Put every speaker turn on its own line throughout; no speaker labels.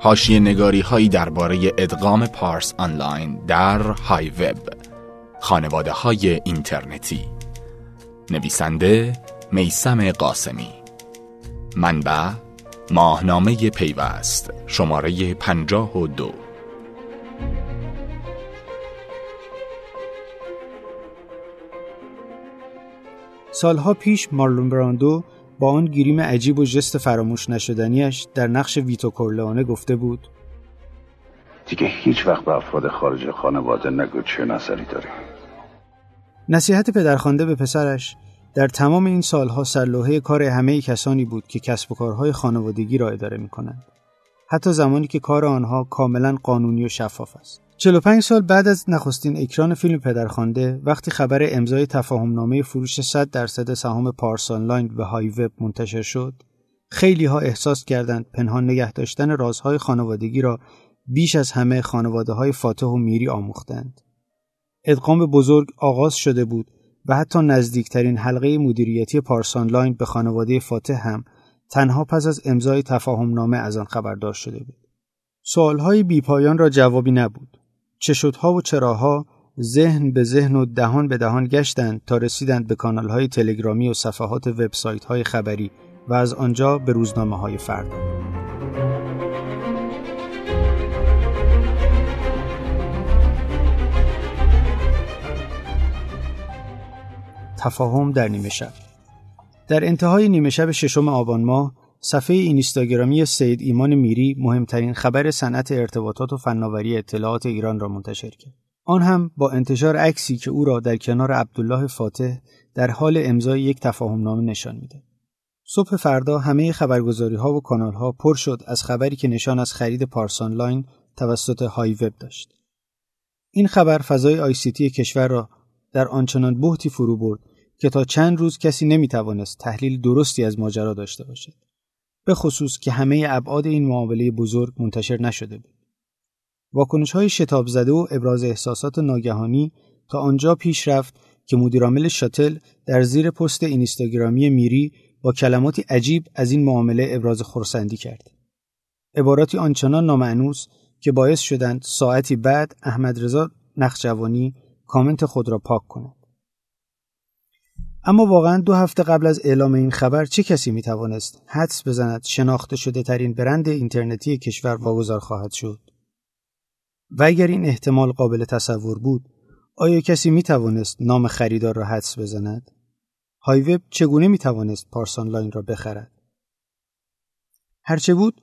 هاشی نگاری هایی درباره ادغام پارس آنلاین در های وب خانواده های اینترنتی. نویسنده میسم قاسمی. منبع ماهنامه پیوست شماره پنجاه و دو.
سالها پیش مارلون براندو با آن گریم عجیب و جست فراموش نشدنیش در نقش ویتو کورلئونه گفته بود
دیگه هیچ وقت به افراد خارج خانواده نگو چه نظری داری
نصیحت پدرخوانده به پسرش در تمام این سالها سرلوحه کار همه کسانی بود که کسب و کارهای خانوادگی را اداره می کنند. حتی زمانی که کار آنها کاملا قانونی و شفاف است. 45 سال بعد از نخستین اکران فیلم پدرخوانده وقتی خبر امضای تفاهمنامه فروش 100 درصد سهام پارس آنلاین به های وب منتشر شد خیلی ها احساس کردند پنهان نگه داشتن رازهای خانوادگی را بیش از همه خانواده های فاتح و میری آموختند. ادغام بزرگ آغاز شده بود و حتی نزدیکترین حلقه مدیریتی پارس آنلاین به خانواده فاتح هم تنها پس از امضای تفاهمنامه از آن خبردار شده بود. سوالهای بیپایان را جوابی نبود. چشدها و چراها ذهن به ذهن و دهان به دهان گشتند تا رسیدند به های تلگرامی و صفحات وبسایت های خبری و از آنجا به روزنامه های فردا. تفاهم در نیمه شب در انتهای نیمه شب ششم آبان ماه صفحه اینستاگرامی سید ایمان میری مهمترین خبر صنعت ارتباطات و فناوری اطلاعات ایران را منتشر کرد. آن هم با انتشار عکسی که او را در کنار عبدالله فاتح در حال امضای یک تفاهم نامه نشان می‌داد. صبح فردا همه خبرگزاری ها و کانال ها پر شد از خبری که نشان از خرید پارسان لاین توسط های‌وب داشت. این خبر فضای ICT کشور را در آنچنان بهتی فرو برد که تا چند روز کسی نمی توانست تحلیل درستی از ماجرا داشته باشد. به خصوص که همه ابعاد این معامله بزرگ منتشر نشده بود. واکنش های شتاب زده و ابراز احساسات ناگهانی تا آنجا پیش رفت که مدیرعامل شاتل در زیر پست اینستاگرامی میری با کلماتی عجیب از این معامله ابراز خورسندی کرد. عباراتی آنچنان نامعنوس که باعث شدند ساعتی بعد احمد رضا نخجوانی کامنت خود را پاک کند. اما واقعا دو هفته قبل از اعلام این خبر چه کسی می توانست حدس بزند شناخته شده ترین برند اینترنتی کشور واگذار خواهد شد؟ و اگر این احتمال قابل تصور بود آیا کسی می توانست نام خریدار را حدس بزند؟ های وب چگونه می توانست پارسان لاین را بخرد؟ هرچه بود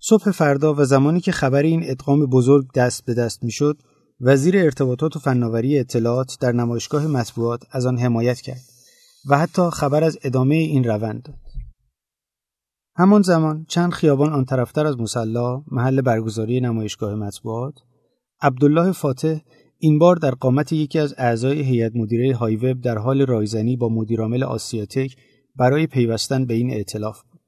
صبح فردا و زمانی که خبر این ادغام بزرگ دست به دست می‌شد وزیر ارتباطات و فناوری اطلاعات در نمایشگاه مطبوعات از آن حمایت کرد و حتی خبر از ادامه این روند داد. همان زمان چند خیابان آن طرفتر از مسلا محل برگزاری نمایشگاه مطبوعات عبدالله فاتح این بار در قامت یکی از اعضای هیئت مدیره هایوب در حال رایزنی با مدیرعامل آسیاتک برای پیوستن به این ائتلاف بود.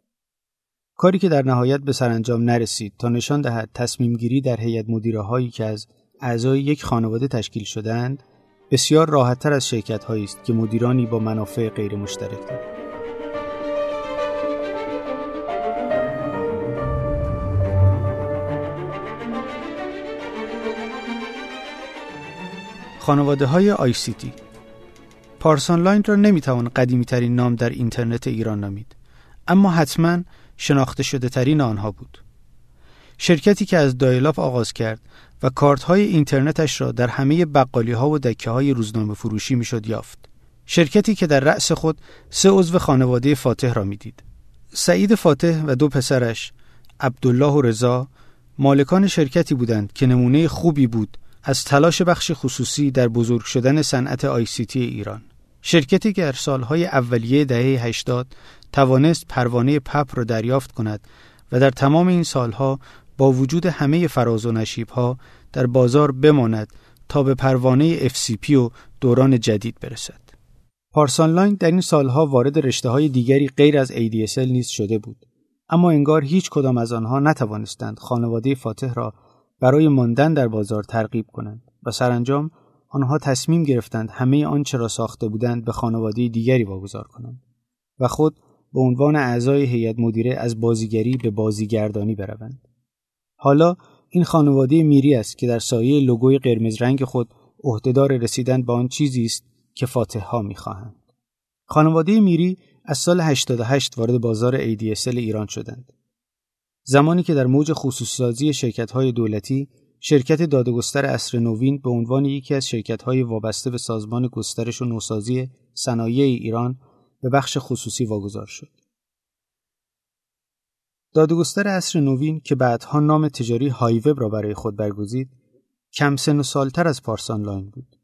کاری که در نهایت به سرانجام نرسید تا نشان دهد تصمیم گیری در هیئت مدیره هایی که از اعضای یک خانواده تشکیل شدند بسیار راحتتر از شرکت هایی است که مدیرانی با منافع غیر مشترک دارند. خانواده های ICT پارسان لاین را نمی‌توان قدیمی ترین نام در اینترنت ایران نامید اما حتما شناخته شده ترین آنها بود شرکتی که از dial-up آغاز کرد و کارت های اینترنتش را در همه بقالی ها و دکه های روزنامه فروشی می‌شد یافت. شرکتی که در رأس خود سه عضو خانواده فاتح را می‌دید. سعید فاتح و دو پسرش عبدالله و رضا مالکان شرکتی بودند که نمونه خوبی بود از تلاش بخش خصوصی در بزرگ شدن صنعت ICT ایران. شرکتی که در سالهای اولیه دهه 80 توانست پروانه PAP را دریافت کند و در تمام این سالها با وجود همه فراز و نشیب ها در بازار بماند تا به پروانه FCP و دوران جدید برسد. پارس آنلاین در این سالها وارد رشته های دیگری غیر از ADSL نیز شده بود. اما انگار هیچ کدام از آنها نتوانستند خانواده فاتح را برای ماندن در بازار ترغیب کنند و سرانجام آنها تصمیم گرفتند همه آنچه را ساخته بودند به خانواده دیگری واگذار کنند و خود به عنوان اعضای هیئت مدیره از بازیگری به بازیگردانی بروند. حالا این خانواده میری است که در سایه لوگوی قرمز رنگ خود عهدهدار رسیدن به آن چیزی است که فاتح ها می‌خواهند. خانواده میری از سال 88 وارد بازار ADSL ایران شدند. زمانی که در موج خصوصی شرکت های دولتی شرکت دادگستر اصر نوین به عنوان یکی از شرکت های وابسته به سازمان گسترش و نوسازی صنایع ایران به بخش خصوصی واگذار شد. دادگستر اصر نوین که بعدها نام تجاری هایوب را برای خود برگزید کم سن و سالتر از پارس آنلاین بود.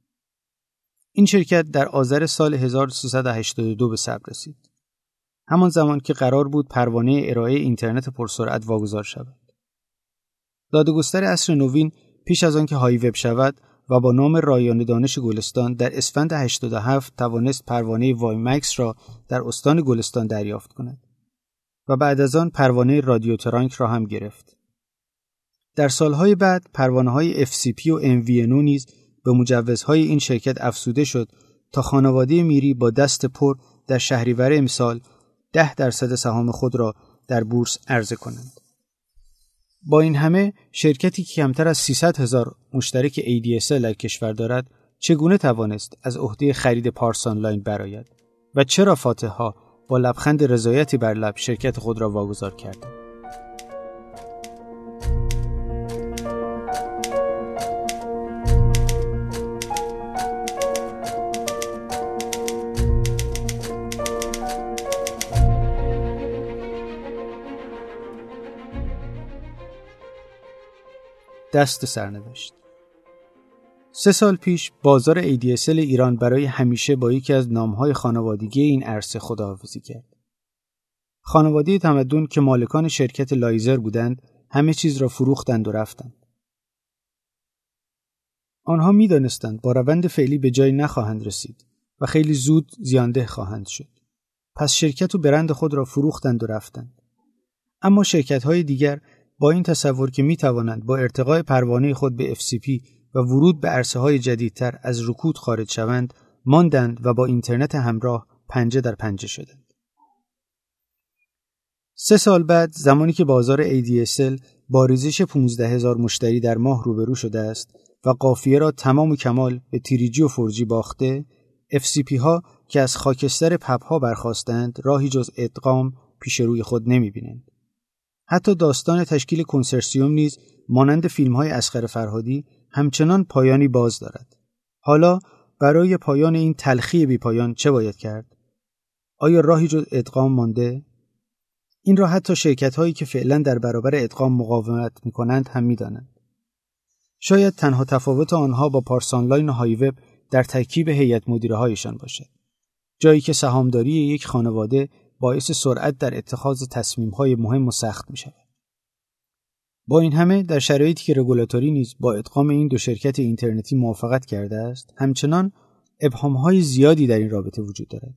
این شرکت در آذر سال 1382 به صبر رسید. همان زمان که قرار بود پروانه ارائه اینترنت پرسرعت واگذار شود. دادگستر اصر نوین پیش از آنکه های وب شود و با نام رایانه دانش گلستان در اسفند 87 توانست پروانه وای مکس را در استان گلستان دریافت کند و بعد از آن پروانه رادیو ترانک را هم گرفت. در سالهای بعد پروانه های FCP و MVNO نیز به مجوزهای این شرکت افسوده شد تا خانواده میری با دست پر در شهریور امسال ده درصد سهام خود را در بورس عرضه کنند. با این همه شرکتی که کمتر از 300 هزار مشترک ADSL در کشور دارد چگونه توانست از عهده خرید پارس آنلاین براید و چرا فاتح ها با لبخند رضایتی بر لب شرکت خود را واگذار کردند دست سرنوشت. سه سال پیش بازار ADSL ایران برای همیشه با یکی از نامهای خانوادگی این عرصه خداحافظی کرد. خانواده تمدن که مالکان شرکت لایزر بودند همه چیز را فروختند و رفتند. آنها می‌دانستند با روند فعلی به جای نخواهند رسید و خیلی زود زیانده خواهند شد. پس شرکت و برند خود را فروختند و رفتند. اما شرکت های دیگر با این تصور که می توانند با ارتقای پروانه خود به FCP و ورود به عرصه های جدیدتر از رکود خارج شوند ماندند و با اینترنت همراه پنجه در پنجه شدند. سه سال بعد زمانی که بازار ADSL با ریزش 15 هزار مشتری در ماه روبرو شده است و قافیه را تمام و کمال به تیریجی و فرجی باخته FCP ها که از خاکستر پپ ها برخواستند راهی جز ادغام پیش روی خود نمی بینند. حتی داستان تشکیل کنسرسیوم نیز مانند فیلم های اسخر فرهادی همچنان پایانی باز دارد. حالا برای پایان این تلخی بی پایان چه باید کرد؟ آیا راهی جز ادغام مانده؟ این را حتی شرکت هایی که فعلا در برابر ادغام مقاومت می کنند هم می دانند. شاید تنها تفاوت آنها با پارسانلاین و هایوب در ترکیب هیئت مدیره هایشان باشد. جایی که سهامداری یک خانواده باعث سرعت در اتخاذ تصمیم های مهم و سخت می شود. با این همه در شرایطی که رگولاتوری نیز با ادغام این دو شرکت اینترنتی موافقت کرده است همچنان ابهام های زیادی در این رابطه وجود دارد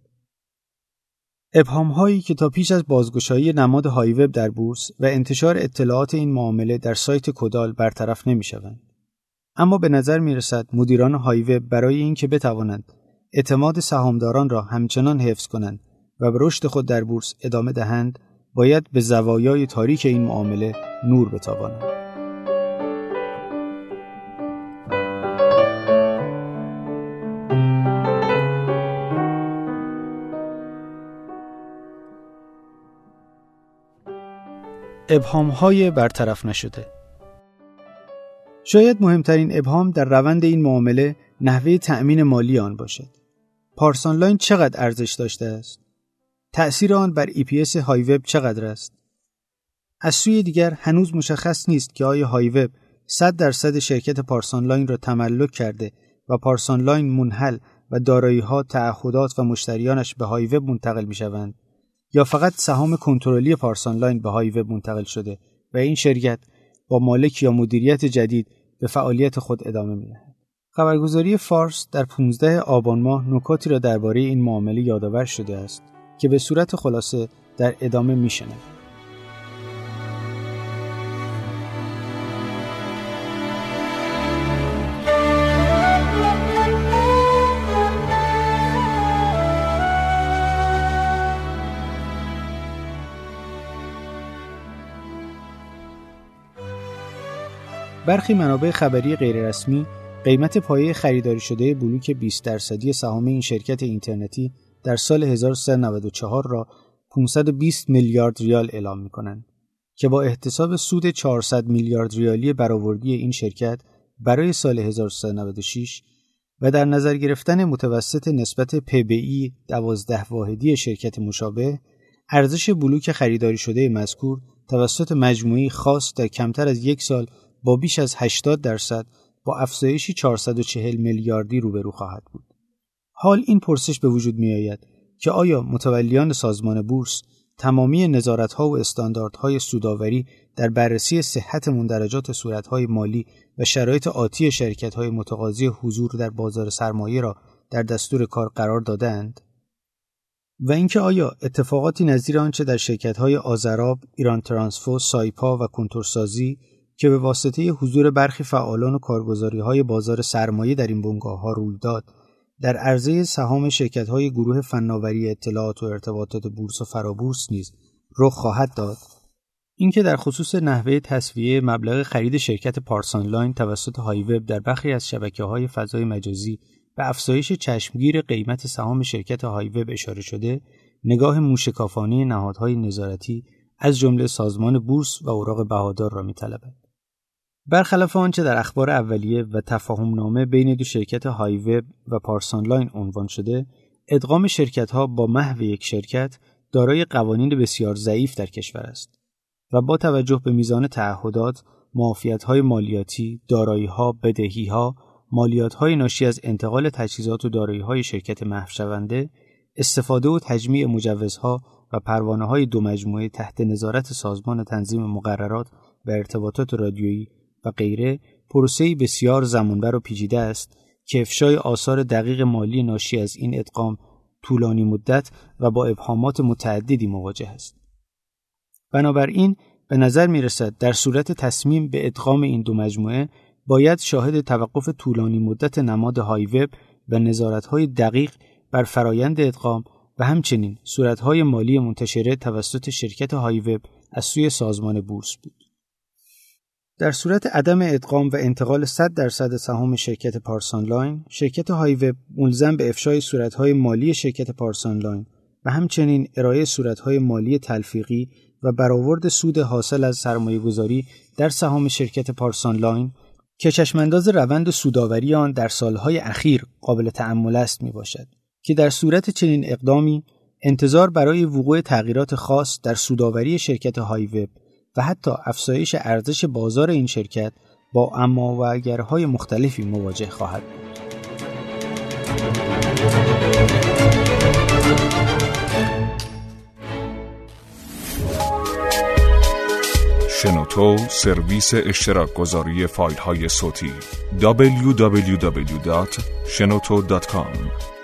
ابهام هایی که تا پیش از بازگشایی نماد هایوب در بورس و انتشار اطلاعات این معامله در سایت کدال برطرف نمی شوند. اما به نظر می رسد مدیران هایوب برای اینکه بتوانند اعتماد سهامداران را همچنان حفظ کنند و به رشد خود در بورس ادامه دهند باید به زوایای تاریک این معامله نور بتابانند ابهام های برطرف نشده شاید مهمترین ابهام در روند این معامله نحوه تأمین مالی آن باشد. پارسانلاین چقدر ارزش داشته است؟ تأثیر آن بر EPS هایوب چقدر است؟ از سوی دیگر هنوز مشخص نیست که آیا هایوب 100 درصد شرکت پارسانلاین را تملک کرده و پارسانلاین منحل و دارایی ها تعهدات و مشتریانش به هایوب منتقل می شوند یا فقط سهام کنترلی پارسانلاین به هایوب منتقل شده و این شرکت با مالک یا مدیریت جدید به فعالیت خود ادامه می دهد. خبرگزاری فارس در 15 آبان ماه نکاتی را درباره این معامله یادآور شده است که به صورت خلاصه در ادامه میشنوید. برخی منابع خبری غیررسمی قیمت پایه خریداری شده بلوک 20 درصدی سهام این شرکت اینترنتی در سال 1394 را 520 میلیارد ریال اعلام می کنند که با احتساب سود 400 میلیارد ریالی برآوردی این شرکت برای سال 1396 و در نظر گرفتن متوسط نسبت PBI 12 واحدی شرکت مشابه ارزش بلوک خریداری شده مذکور توسط مجموعی خاص در کمتر از یک سال با بیش از 80 درصد با افزایشی 440 میلیاردی روبرو خواهد بود. حال این پرسش به وجود می آید که آیا متولیان سازمان بورس تمامی نظارتها و استانداردهای سوداوری در بررسی صحت مندرجات صورتهای مالی و شرایط آتی شرکتهای متقاضی حضور در بازار سرمایه را در دستور کار قرار دادند؟ و اینکه آیا اتفاقاتی نظیر آنچه در شرکت‌های آزراب، ایران ترانسفو، سایپا و کنتورسازی که به واسطه حضور برخی فعالان و کارگزاری‌های بازار سرمایه در این بنگاه‌ها روی داد در عرضه سهام شرکت‌های گروه فناوری اطلاعات و ارتباطات بورس و فرابورس نیز رخ خواهد داد. اینکه در خصوص نحوه تسویه مبلغ خرید شرکت پارس آنلاین توسط های وب در برخی از شبکه های فضای مجازی به افزایش چشمگیر قیمت سهام شرکت های وب اشاره شده نگاه موشکافانه نهادهای نظارتی از جمله سازمان بورس و اوراق بهادار را میطلبد. برخلاف آنچه در اخبار اولیه و تفاهم نامه بین دو شرکت های وب و پارسان لاین عنوان شده ادغام شرکت ها با محو یک شرکت دارای قوانین بسیار ضعیف در کشور است و با توجه به میزان تعهدات، های مالیاتی، ها، ها، مالیات های ناشی از انتقال تجهیزات و های شرکت محو شونده، استفاده و تجمیع مجوزها و پروانه های دو مجموعه تحت نظارت سازمان تنظیم مقررات و ارتباطات رادیویی و غیره پروسه‌ای بسیار زمانبر و پیچیده است که افشای آثار دقیق مالی ناشی از این ادغام طولانی مدت و با ابهامات متعددی مواجه است. بنابراین به نظر می رسد در صورت تصمیم به ادغام این دو مجموعه باید شاهد توقف طولانی مدت نماد های وب و نظارت‌های دقیق بر فرایند ادغام و همچنین صورتهای مالی منتشره توسط شرکت های وب از سوی سازمان بورس بود. در صورت عدم ادغام و انتقال 100 درصد سهام شرکت پارس آنلاین، شرکت های وب ملزم به افشای صورتهای مالی شرکت پارس آنلاین و همچنین ارائه صورتهای مالی تلفیقی و برآورد سود حاصل از سرمایه گذاری در سهام شرکت پارسان لاین که چشمانداز روند سوداوری آن در سالهای اخیر قابل تأمل است می باشد که در صورت چنین اقدامی انتظار برای وقوع تغییرات خاص در سوداوری شرکت های وب و حتی افزایش ارزش بازار این شرکت با اما و اگرهای مختلفی مواجه خواهد بود.
شنوتو سرویس اشتراک گذاری فایل های صوتی www.shenoto.com